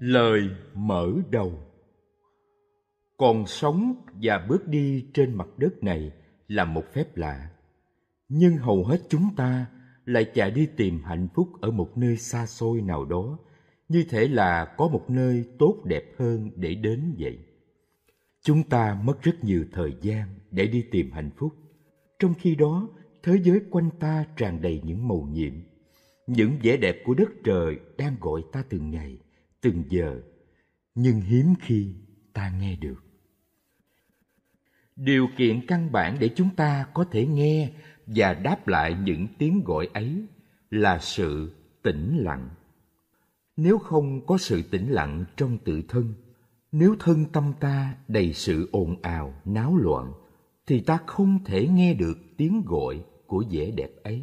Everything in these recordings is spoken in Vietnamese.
Lời mở đầu Còn sống và bước đi trên mặt đất này là một phép lạ. Nhưng hầu hết chúng ta lại chạy đi tìm hạnh phúc ở một nơi xa xôi nào đó, như thể là có một nơi tốt đẹp hơn để đến vậy. Chúng ta mất rất nhiều thời gian để đi tìm hạnh phúc, trong khi đó thế giới quanh ta tràn đầy những màu nhiệm. Những vẻ đẹp của đất trời đang gọi ta từng ngày từng giờ, nhưng hiếm khi ta nghe được. Điều kiện căn bản để chúng ta có thể nghe và đáp lại những tiếng gọi ấy là sự tĩnh lặng. Nếu không có sự tĩnh lặng trong tự thân, nếu thân tâm ta đầy sự ồn ào, náo loạn, thì ta không thể nghe được tiếng gọi của vẻ đẹp ấy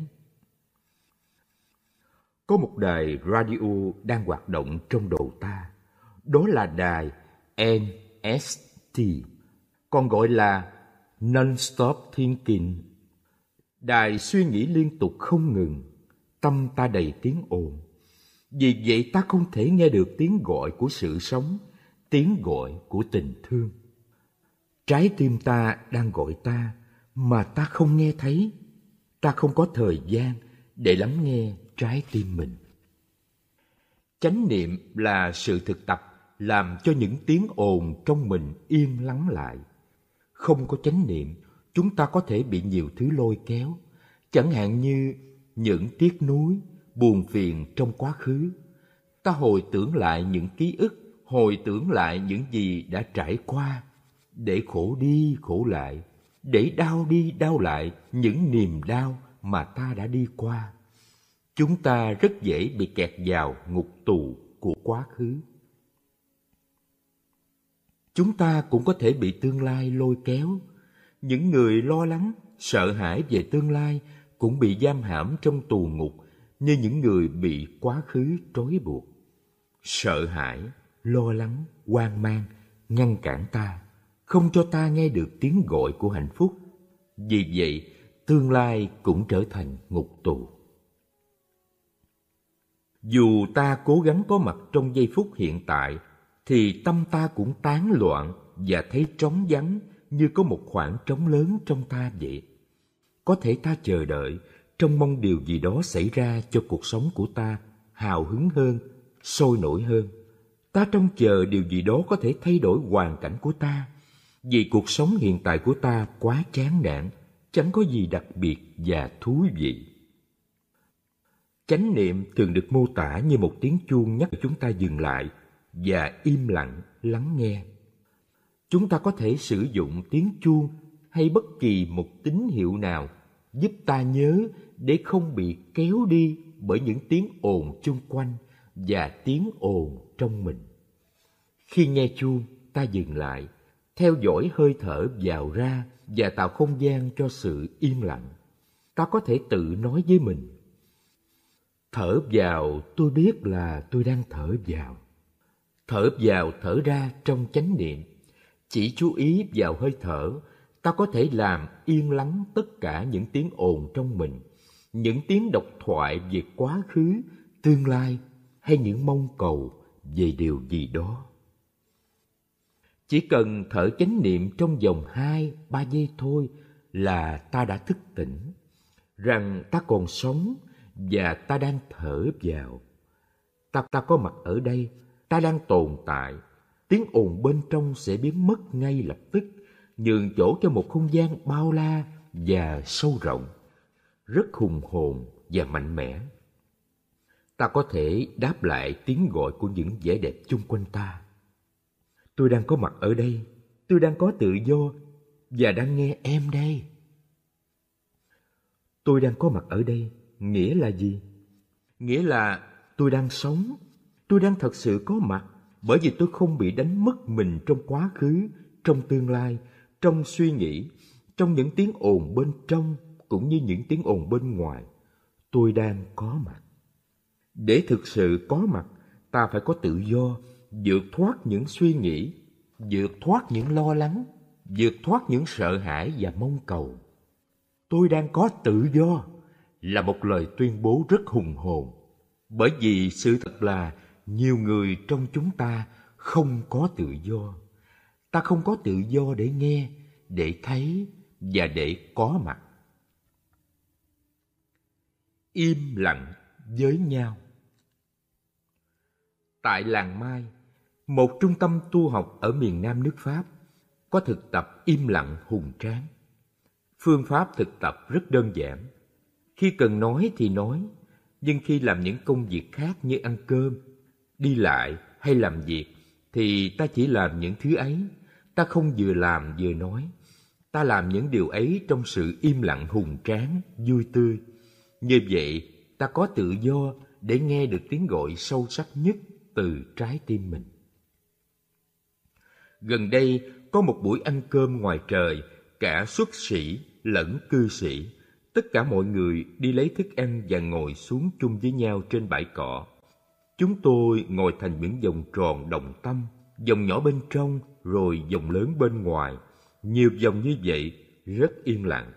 có một đài radio đang hoạt động trong đầu ta. Đó là đài NST, còn gọi là Non-Stop Thinking. Đài suy nghĩ liên tục không ngừng, tâm ta đầy tiếng ồn. Vì vậy ta không thể nghe được tiếng gọi của sự sống, tiếng gọi của tình thương. Trái tim ta đang gọi ta, mà ta không nghe thấy. Ta không có thời gian để lắng nghe trái tim mình. Chánh niệm là sự thực tập làm cho những tiếng ồn trong mình yên lắng lại. Không có chánh niệm, chúng ta có thể bị nhiều thứ lôi kéo, chẳng hạn như những tiếc nuối, buồn phiền trong quá khứ. Ta hồi tưởng lại những ký ức, hồi tưởng lại những gì đã trải qua, để khổ đi khổ lại, để đau đi đau lại những niềm đau mà ta đã đi qua chúng ta rất dễ bị kẹt vào ngục tù của quá khứ. Chúng ta cũng có thể bị tương lai lôi kéo. Những người lo lắng, sợ hãi về tương lai cũng bị giam hãm trong tù ngục như những người bị quá khứ trói buộc. Sợ hãi, lo lắng, hoang mang ngăn cản ta, không cho ta nghe được tiếng gọi của hạnh phúc. Vì vậy, tương lai cũng trở thành ngục tù dù ta cố gắng có mặt trong giây phút hiện tại, thì tâm ta cũng tán loạn và thấy trống vắng như có một khoảng trống lớn trong ta vậy. Có thể ta chờ đợi, trông mong điều gì đó xảy ra cho cuộc sống của ta hào hứng hơn, sôi nổi hơn. Ta trông chờ điều gì đó có thể thay đổi hoàn cảnh của ta, vì cuộc sống hiện tại của ta quá chán nản, chẳng có gì đặc biệt và thú vị. Chánh niệm thường được mô tả như một tiếng chuông nhắc chúng ta dừng lại và im lặng lắng nghe. Chúng ta có thể sử dụng tiếng chuông hay bất kỳ một tín hiệu nào giúp ta nhớ để không bị kéo đi bởi những tiếng ồn chung quanh và tiếng ồn trong mình. Khi nghe chuông, ta dừng lại, theo dõi hơi thở vào ra và tạo không gian cho sự im lặng. Ta có thể tự nói với mình Thở vào tôi biết là tôi đang thở vào. Thở vào thở ra trong chánh niệm. Chỉ chú ý vào hơi thở, ta có thể làm yên lắng tất cả những tiếng ồn trong mình, những tiếng độc thoại về quá khứ, tương lai hay những mong cầu về điều gì đó. Chỉ cần thở chánh niệm trong vòng hai ba giây thôi là ta đã thức tỉnh, rằng ta còn sống và ta đang thở vào. Ta ta có mặt ở đây, ta đang tồn tại. Tiếng ồn bên trong sẽ biến mất ngay lập tức, nhường chỗ cho một không gian bao la và sâu rộng, rất hùng hồn và mạnh mẽ. Ta có thể đáp lại tiếng gọi của những vẻ đẹp chung quanh ta. Tôi đang có mặt ở đây, tôi đang có tự do và đang nghe em đây. Tôi đang có mặt ở đây, nghĩa là gì? Nghĩa là tôi đang sống, tôi đang thật sự có mặt, bởi vì tôi không bị đánh mất mình trong quá khứ, trong tương lai, trong suy nghĩ, trong những tiếng ồn bên trong cũng như những tiếng ồn bên ngoài. Tôi đang có mặt. Để thực sự có mặt, ta phải có tự do, vượt thoát những suy nghĩ, vượt thoát những lo lắng, vượt thoát những sợ hãi và mong cầu. Tôi đang có tự do là một lời tuyên bố rất hùng hồn bởi vì sự thật là nhiều người trong chúng ta không có tự do. Ta không có tự do để nghe, để thấy và để có mặt. Im lặng với nhau Tại làng Mai, một trung tâm tu học ở miền Nam nước Pháp, có thực tập im lặng hùng tráng. Phương pháp thực tập rất đơn giản. Khi cần nói thì nói, nhưng khi làm những công việc khác như ăn cơm, đi lại hay làm việc, thì ta chỉ làm những thứ ấy. Ta không vừa làm vừa nói. Ta làm những điều ấy trong sự im lặng hùng tráng, vui tươi. Như vậy, ta có tự do để nghe được tiếng gọi sâu sắc nhất từ trái tim mình. Gần đây có một buổi ăn cơm ngoài trời, cả xuất sĩ lẫn cư sĩ. Tất cả mọi người đi lấy thức ăn và ngồi xuống chung với nhau trên bãi cỏ. Chúng tôi ngồi thành những vòng tròn đồng tâm, vòng nhỏ bên trong rồi vòng lớn bên ngoài. Nhiều vòng như vậy, rất yên lặng.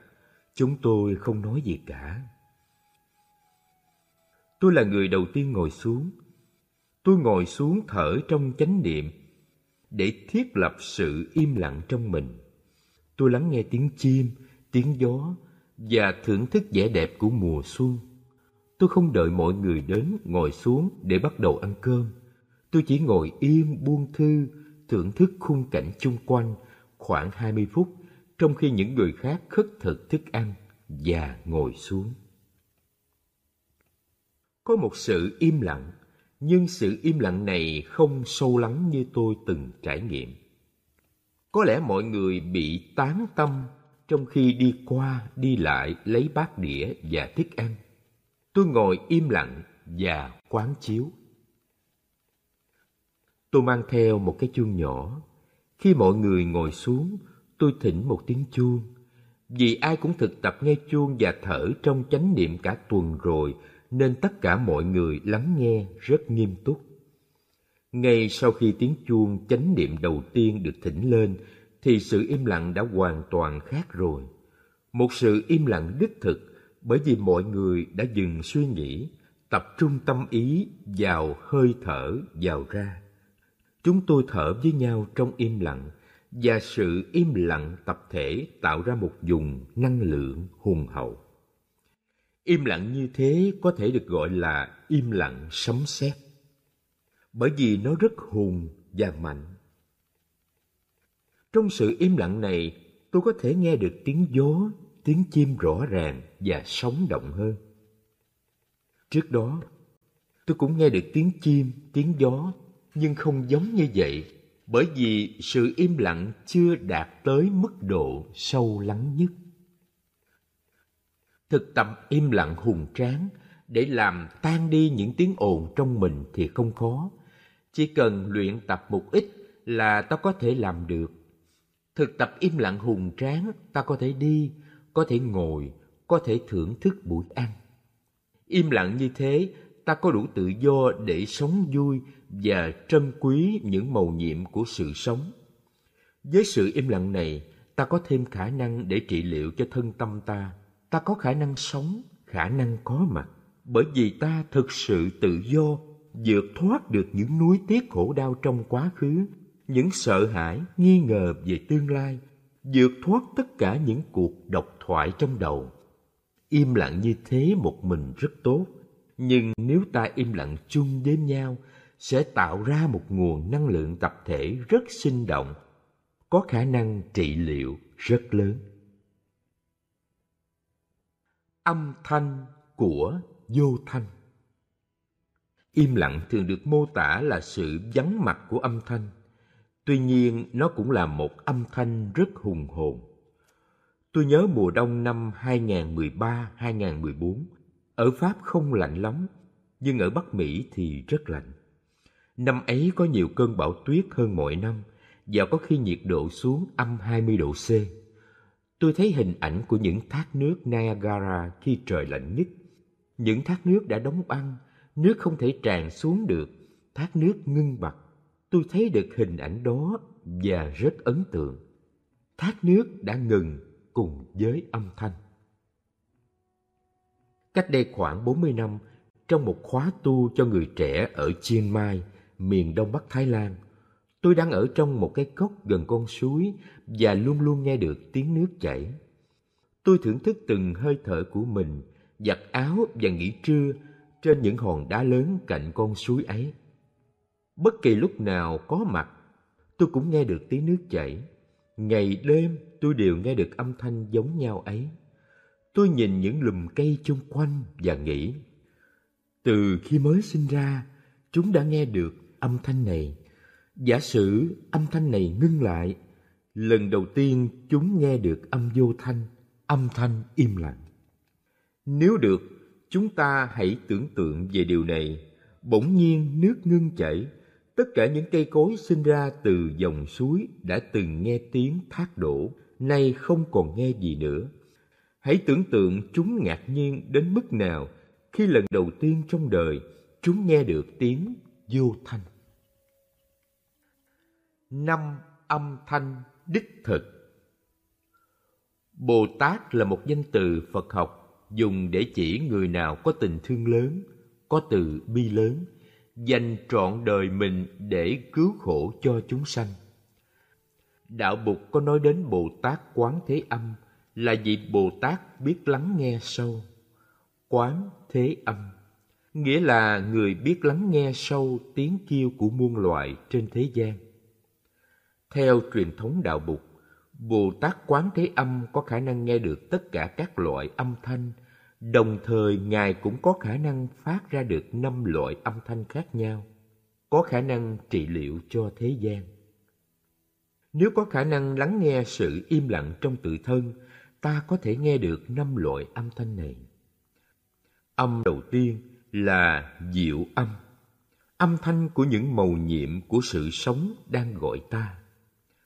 Chúng tôi không nói gì cả. Tôi là người đầu tiên ngồi xuống. Tôi ngồi xuống thở trong chánh niệm để thiết lập sự im lặng trong mình. Tôi lắng nghe tiếng chim, tiếng gió và thưởng thức vẻ đẹp của mùa xuân. Tôi không đợi mọi người đến ngồi xuống để bắt đầu ăn cơm. Tôi chỉ ngồi im buông thư, thưởng thức khung cảnh chung quanh khoảng 20 phút trong khi những người khác khất thực thức ăn và ngồi xuống. Có một sự im lặng nhưng sự im lặng này không sâu lắng như tôi từng trải nghiệm có lẽ mọi người bị tán tâm trong khi đi qua đi lại lấy bát đĩa và thức ăn tôi ngồi im lặng và quán chiếu. Tôi mang theo một cái chuông nhỏ. Khi mọi người ngồi xuống tôi thỉnh một tiếng chuông. Vì ai cũng thực tập nghe chuông và thở trong chánh niệm cả tuần rồi nên tất cả mọi người lắng nghe rất nghiêm túc. Ngay sau khi tiếng chuông chánh niệm đầu tiên được thỉnh lên, thì sự im lặng đã hoàn toàn khác rồi. Một sự im lặng đích thực bởi vì mọi người đã dừng suy nghĩ, tập trung tâm ý vào hơi thở vào ra. Chúng tôi thở với nhau trong im lặng và sự im lặng tập thể tạo ra một vùng năng lượng hùng hậu. Im lặng như thế có thể được gọi là im lặng sấm sét. Bởi vì nó rất hùng và mạnh. Trong sự im lặng này, tôi có thể nghe được tiếng gió, tiếng chim rõ ràng và sống động hơn. Trước đó, tôi cũng nghe được tiếng chim, tiếng gió, nhưng không giống như vậy, bởi vì sự im lặng chưa đạt tới mức độ sâu lắng nhất. Thực tập im lặng hùng tráng để làm tan đi những tiếng ồn trong mình thì không khó. Chỉ cần luyện tập một ít là ta có thể làm được. Thực tập im lặng hùng tráng, ta có thể đi, có thể ngồi, có thể thưởng thức buổi ăn. Im lặng như thế, ta có đủ tự do để sống vui và trân quý những màu nhiệm của sự sống. Với sự im lặng này, ta có thêm khả năng để trị liệu cho thân tâm ta ta có khả năng sống khả năng có mặt bởi vì ta thực sự tự do vượt thoát được những núi tiếc khổ đau trong quá khứ những sợ hãi, nghi ngờ về tương lai, vượt thoát tất cả những cuộc độc thoại trong đầu. Im lặng như thế một mình rất tốt, nhưng nếu ta im lặng chung với nhau, sẽ tạo ra một nguồn năng lượng tập thể rất sinh động, có khả năng trị liệu rất lớn. Âm thanh của vô thanh. Im lặng thường được mô tả là sự vắng mặt của âm thanh tuy nhiên nó cũng là một âm thanh rất hùng hồn tôi nhớ mùa đông năm 2013-2014 ở Pháp không lạnh lắm nhưng ở Bắc Mỹ thì rất lạnh năm ấy có nhiều cơn bão tuyết hơn mọi năm và có khi nhiệt độ xuống âm 20 độ C tôi thấy hình ảnh của những thác nước Niagara khi trời lạnh nhất. Những thác nước đã đóng băng, nước không thể tràn xuống được, thác nước ngưng bặt. Tôi thấy được hình ảnh đó và rất ấn tượng. Thác nước đã ngừng cùng với âm thanh. Cách đây khoảng 40 năm, trong một khóa tu cho người trẻ ở Chiang Mai, miền Đông Bắc Thái Lan. Tôi đang ở trong một cái cốc gần con suối và luôn luôn nghe được tiếng nước chảy. Tôi thưởng thức từng hơi thở của mình, giặt áo và nghỉ trưa trên những hòn đá lớn cạnh con suối ấy. Bất kỳ lúc nào có mặt, tôi cũng nghe được tiếng nước chảy. Ngày đêm tôi đều nghe được âm thanh giống nhau ấy. Tôi nhìn những lùm cây chung quanh và nghĩ, từ khi mới sinh ra, chúng đã nghe được âm thanh này. Giả sử âm thanh này ngưng lại, lần đầu tiên chúng nghe được âm vô thanh, âm thanh im lặng. Nếu được, chúng ta hãy tưởng tượng về điều này. Bỗng nhiên nước ngưng chảy, tất cả những cây cối sinh ra từ dòng suối đã từng nghe tiếng thác đổ, nay không còn nghe gì nữa. Hãy tưởng tượng chúng ngạc nhiên đến mức nào khi lần đầu tiên trong đời chúng nghe được tiếng vô thanh. Năm âm thanh đích thực Bồ Tát là một danh từ Phật học dùng để chỉ người nào có tình thương lớn, có từ bi lớn, dành trọn đời mình để cứu khổ cho chúng sanh. Đạo Bụt có nói đến Bồ Tát Quán Thế Âm là vị Bồ Tát biết lắng nghe sâu. Quán Thế Âm nghĩa là người biết lắng nghe sâu tiếng kêu của muôn loài trên thế gian. Theo truyền thống đạo Bụt, Bồ Tát Quán Thế Âm có khả năng nghe được tất cả các loại âm thanh, đồng thời Ngài cũng có khả năng phát ra được năm loại âm thanh khác nhau, có khả năng trị liệu cho thế gian. Nếu có khả năng lắng nghe sự im lặng trong tự thân, ta có thể nghe được năm loại âm thanh này. Âm đầu tiên là diệu âm, âm thanh của những màu nhiệm của sự sống đang gọi ta.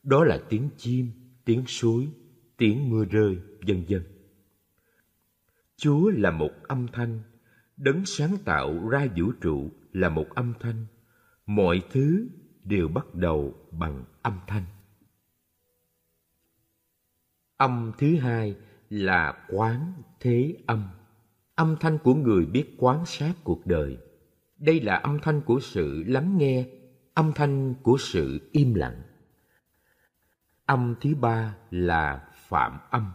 Đó là tiếng chim, tiếng suối, tiếng mưa rơi, vân vân. Chúa là một âm thanh, đấng sáng tạo ra vũ trụ là một âm thanh. Mọi thứ đều bắt đầu bằng âm thanh. Âm thứ hai là quán thế âm, âm thanh của người biết quán sát cuộc đời. Đây là âm thanh của sự lắng nghe, âm thanh của sự im lặng. Âm thứ ba là phạm âm.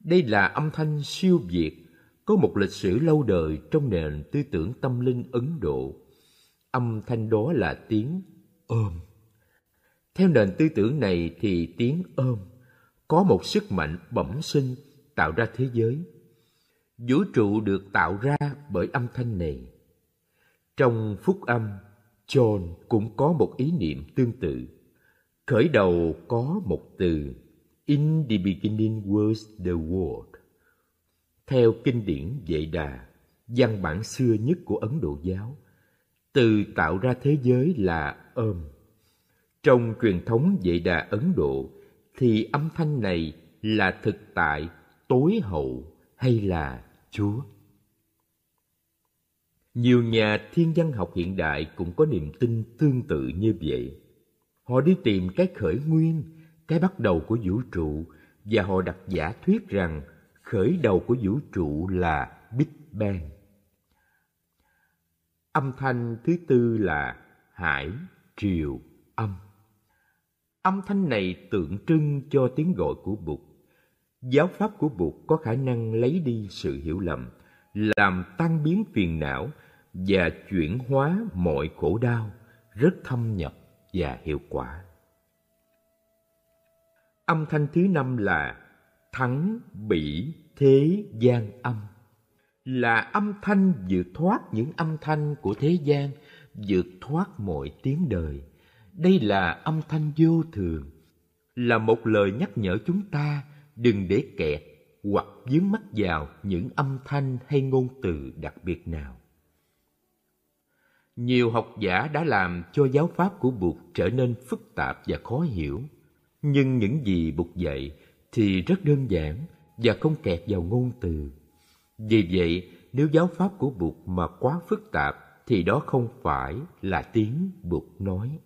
Đây là âm thanh siêu việt, có một lịch sử lâu đời trong nền tư tưởng tâm linh Ấn Độ. Âm thanh đó là tiếng ôm. Theo nền tư tưởng này thì tiếng ôm có một sức mạnh bẩm sinh tạo ra thế giới. Vũ trụ được tạo ra bởi âm thanh này. Trong phúc âm, John cũng có một ý niệm tương tự. Khởi đầu có một từ In the beginning was the word. Theo kinh điển Vệ Đà, văn bản xưa nhất của Ấn Độ giáo, từ tạo ra thế giới là ôm. Trong truyền thống Vệ Đà Ấn Độ thì âm thanh này là thực tại tối hậu hay là Chúa? Nhiều nhà thiên văn học hiện đại cũng có niềm tin tương tự như vậy. Họ đi tìm cái khởi nguyên, cái bắt đầu của vũ trụ và họ đặt giả thuyết rằng khởi đầu của vũ trụ là Big Bang. Âm thanh thứ tư là hải, triều, âm. Âm thanh này tượng trưng cho tiếng gọi của Bụt. Giáo pháp của Bụt có khả năng lấy đi sự hiểu lầm, làm tăng biến phiền não và chuyển hóa mọi khổ đau, rất thâm nhập và hiệu quả. Âm thanh thứ năm là thắng bỉ thế gian âm. Là âm thanh vượt thoát những âm thanh của thế gian, vượt thoát mọi tiếng đời. Đây là âm thanh vô thường, là một lời nhắc nhở chúng ta đừng để kẹt hoặc dướng mắt vào những âm thanh hay ngôn từ đặc biệt nào. Nhiều học giả đã làm cho giáo pháp của Bụt trở nên phức tạp và khó hiểu. Nhưng những gì Bụt dạy thì rất đơn giản và không kẹt vào ngôn từ. Vì vậy, nếu giáo pháp của Bụt mà quá phức tạp thì đó không phải là tiếng Bụt nói.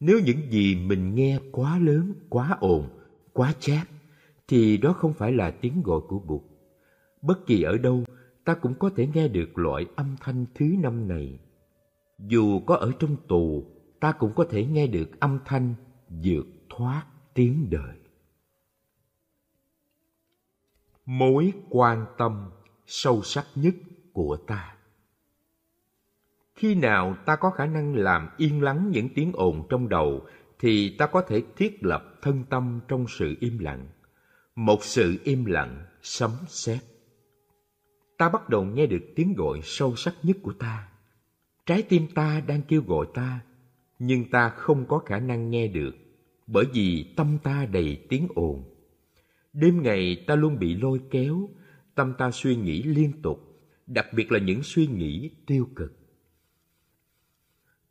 Nếu những gì mình nghe quá lớn, quá ồn, quá chát thì đó không phải là tiếng gọi của Bụt. Bất kỳ ở đâu, ta cũng có thể nghe được loại âm thanh thứ năm này. Dù có ở trong tù, ta cũng có thể nghe được âm thanh vượt thoát tiếng đời. Mối quan tâm sâu sắc nhất của ta Khi nào ta có khả năng làm yên lắng những tiếng ồn trong đầu thì ta có thể thiết lập thân tâm trong sự im lặng. Một sự im lặng sấm sét. Ta bắt đầu nghe được tiếng gọi sâu sắc nhất của ta. Trái tim ta đang kêu gọi ta, nhưng ta không có khả năng nghe được, bởi vì tâm ta đầy tiếng ồn. Đêm ngày ta luôn bị lôi kéo, tâm ta suy nghĩ liên tục, đặc biệt là những suy nghĩ tiêu cực.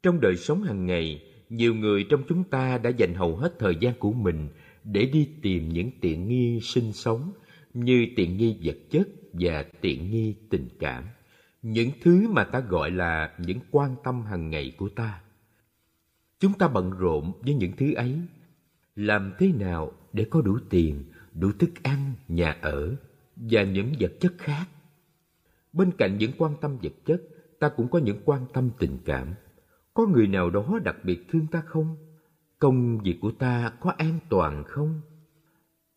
Trong đời sống hàng ngày, nhiều người trong chúng ta đã dành hầu hết thời gian của mình để đi tìm những tiện nghi sinh sống như tiện nghi vật chất và tiện nghi tình cảm. Những thứ mà ta gọi là những quan tâm hàng ngày của ta. Chúng ta bận rộn với những thứ ấy. Làm thế nào để có đủ tiền? Đủ thức ăn, nhà ở và những vật chất khác. Bên cạnh những quan tâm vật chất, ta cũng có những quan tâm tình cảm. Có người nào đó đặc biệt thương ta không? Công việc của ta có an toàn không?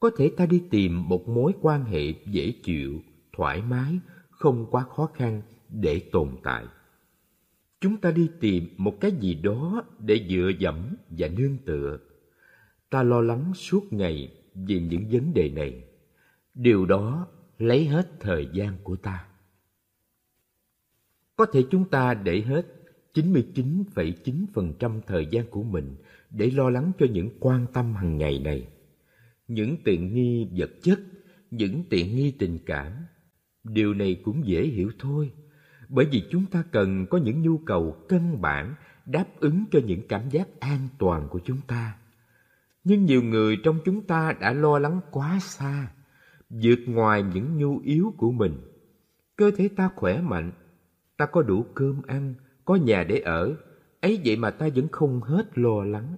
Có thể ta đi tìm một mối quan hệ dễ chịu, thoải mái, không quá khó khăn để tồn tại. Chúng ta đi tìm một cái gì đó để dựa dẫm và nương tựa. Ta lo lắng suốt ngày vì những vấn đề này điều đó lấy hết thời gian của ta có thể chúng ta để hết 99,9% thời gian của mình để lo lắng cho những quan tâm hàng ngày này. Những tiện nghi vật chất, những tiện nghi tình cảm. Điều này cũng dễ hiểu thôi, bởi vì chúng ta cần có những nhu cầu căn bản đáp ứng cho những cảm giác an toàn của chúng ta. Nhưng nhiều người trong chúng ta đã lo lắng quá xa, vượt ngoài những nhu yếu của mình. Cơ thể ta khỏe mạnh, ta có đủ cơm ăn, có nhà để ở, ấy vậy mà ta vẫn không hết lo lắng.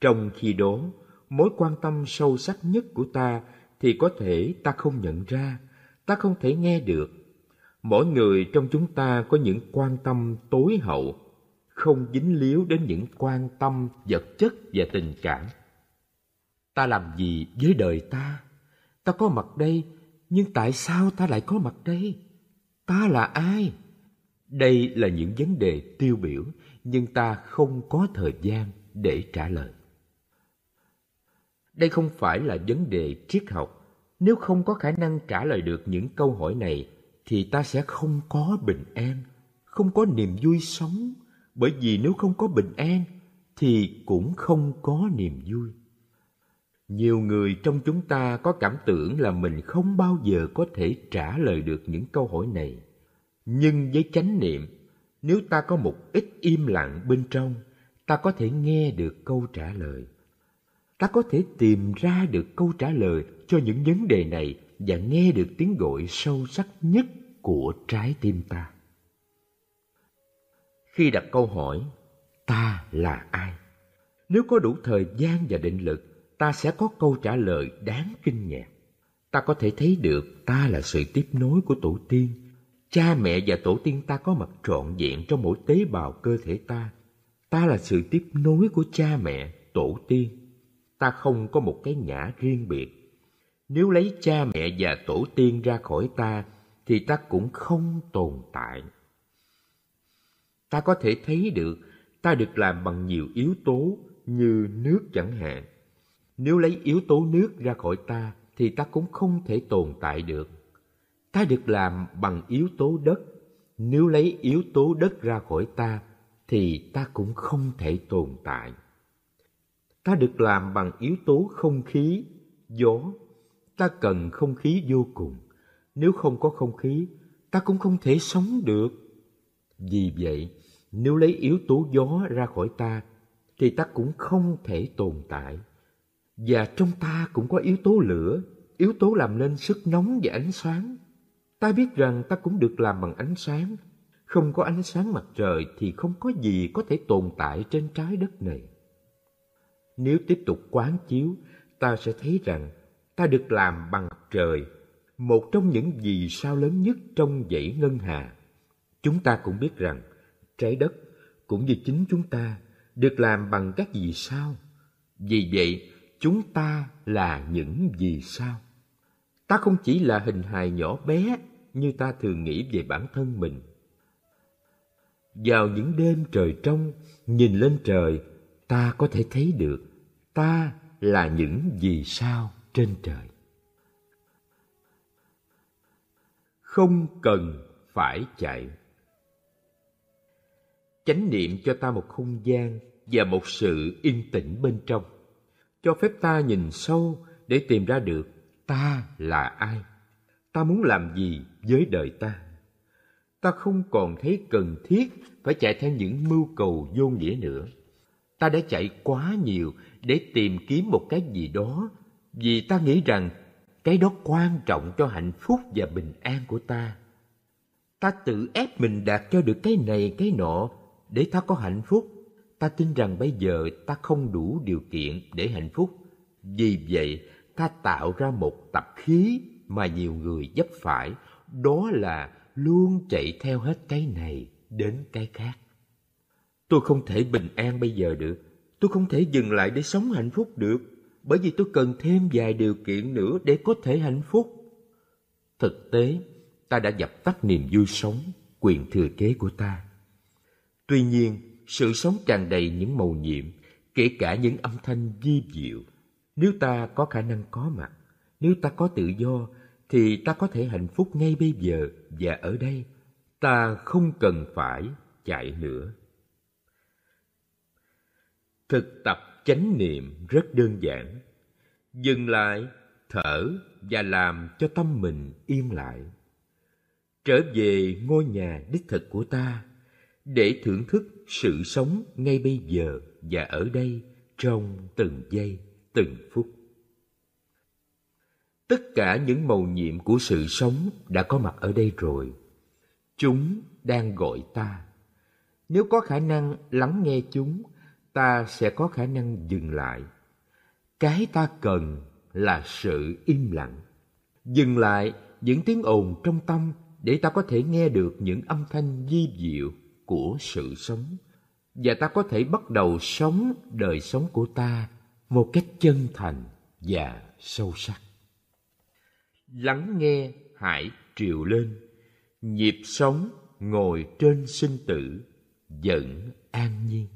Trong khi đó, mối quan tâm sâu sắc nhất của ta thì có thể ta không nhận ra, ta không thể nghe được. Mỗi người trong chúng ta có những quan tâm tối hậu, không dính líu đến những quan tâm vật chất và tình cảm. Ta làm gì với đời ta? Ta có mặt đây, nhưng tại sao ta lại có mặt đây? Ta là ai? Đây là những vấn đề tiêu biểu, nhưng ta không có thời gian để trả lời. Đây không phải là vấn đề triết học. Nếu không có khả năng trả lời được những câu hỏi này, thì ta sẽ không có bình an, không có niềm vui sống. Bởi vì nếu không có bình an, thì cũng không có niềm vui. Nhiều người trong chúng ta có cảm tưởng là mình không bao giờ có thể trả lời được những câu hỏi này. Nhưng với chánh niệm nếu ta có một ít im lặng bên trong ta có thể nghe được câu trả lời. Ta có thể tìm ra được câu trả lời cho những vấn đề này và nghe được tiếng gọi sâu sắc nhất của trái tim ta khi đặt câu hỏi ta là ai nếu có đủ thời gian và định lực ta sẽ có câu trả lời đáng kinh ngạc ta có thể thấy được ta là sự tiếp nối của tổ tiên Cha mẹ và tổ tiên ta có mặt trọn vẹn trong mỗi tế bào cơ thể ta. Ta là sự tiếp nối của cha mẹ, tổ tiên. Ta không có một cái ngã riêng biệt. Nếu lấy cha mẹ và tổ tiên ra khỏi ta, thì ta cũng không tồn tại. Ta có thể thấy được ta được làm bằng nhiều yếu tố như nước chẳng hạn. Nếu lấy yếu tố nước ra khỏi ta, thì ta cũng không thể tồn tại được. Ta được làm bằng yếu tố đất. Nếu lấy yếu tố đất ra khỏi ta thì ta cũng không thể tồn tại. Ta được làm bằng yếu tố không khí gió. Ta cần không khí vô cùng. Nếu không có không khí ta cũng không thể sống được. Vì vậy nếu lấy yếu tố gió ra khỏi ta thì ta cũng không thể tồn tại và trong ta cũng có yếu tố lửa yếu tố làm nên sức nóng và ánh sáng Ta biết rằng ta cũng được làm bằng ánh sáng. Không có ánh sáng mặt trời thì không có gì có thể tồn tại trên trái đất này. Nếu tiếp tục quán chiếu, ta sẽ thấy rằng ta được làm bằng mặt trời. một trong những vì sao lớn nhất trong dãy ngân hà. Chúng ta cũng biết rằng trái đất cũng như chính chúng ta được làm bằng các vì sao. Vì vậy, chúng ta là những vì sao. Ta không chỉ là hình hài nhỏ bé như ta thường nghĩ về bản thân mình. Vào những đêm trời trong, nhìn lên trời, ta có thể thấy được ta là những vì sao trên trời. Không cần phải chạy. Chánh niệm cho ta một không gian và một sự yên tĩnh bên trong, cho phép ta nhìn sâu để tìm ra được ta là ai, ta muốn làm gì với đời ta. Ta không còn thấy cần thiết phải chạy theo những mưu cầu vô nghĩa nữa. Ta đã chạy quá nhiều để tìm kiếm một cái gì đó vì ta nghĩ rằng cái đó quan trọng cho hạnh phúc và bình an của ta. Ta tự ép mình đạt cho được cái này cái nọ để ta có hạnh phúc. Ta tin rằng bây giờ ta không đủ điều kiện để hạnh phúc. Vì vậy, ta tạo ra một tập khí mà nhiều người dấp phải, đó là luôn chạy theo hết cái này đến cái khác. Tôi không thể bình an bây giờ được. Tôi không thể dừng lại để sống hạnh phúc được, bởi vì tôi cần thêm vài điều kiện nữa để có thể hạnh phúc. Thực tế, ta đã dập tắt niềm vui sống, quyền thừa kế của ta. Tuy nhiên, sự sống tràn đầy những màu nhiệm, kể cả những âm thanh vi diệu. Nếu ta có khả năng có mặt, nếu ta có tự do, thì ta có thể hạnh phúc ngay bây giờ và ở đây. Ta không cần phải chạy nữa. Thực tập chánh niệm rất đơn giản. Dừng lại, thở và làm cho tâm mình yên lại. Trở về ngôi nhà đích thực của ta để thưởng thức sự sống ngay bây giờ và ở đây trong từng giây, từng phút. Tất cả những màu nhiệm của sự sống đã có mặt ở đây rồi. Chúng đang gọi ta. Nếu có khả năng lắng nghe chúng, ta sẽ có khả năng dừng lại. Cái ta cần là sự im lặng. Dừng lại những tiếng ồn trong tâm để ta có thể nghe được những âm thanh di diệu của sự sống. Và ta có thể bắt đầu sống đời sống của ta một cách chân thành và sâu sắc. Lắng nghe hải triều lên. Nhịp sống ngồi trên sinh tử vẫn an nhiên.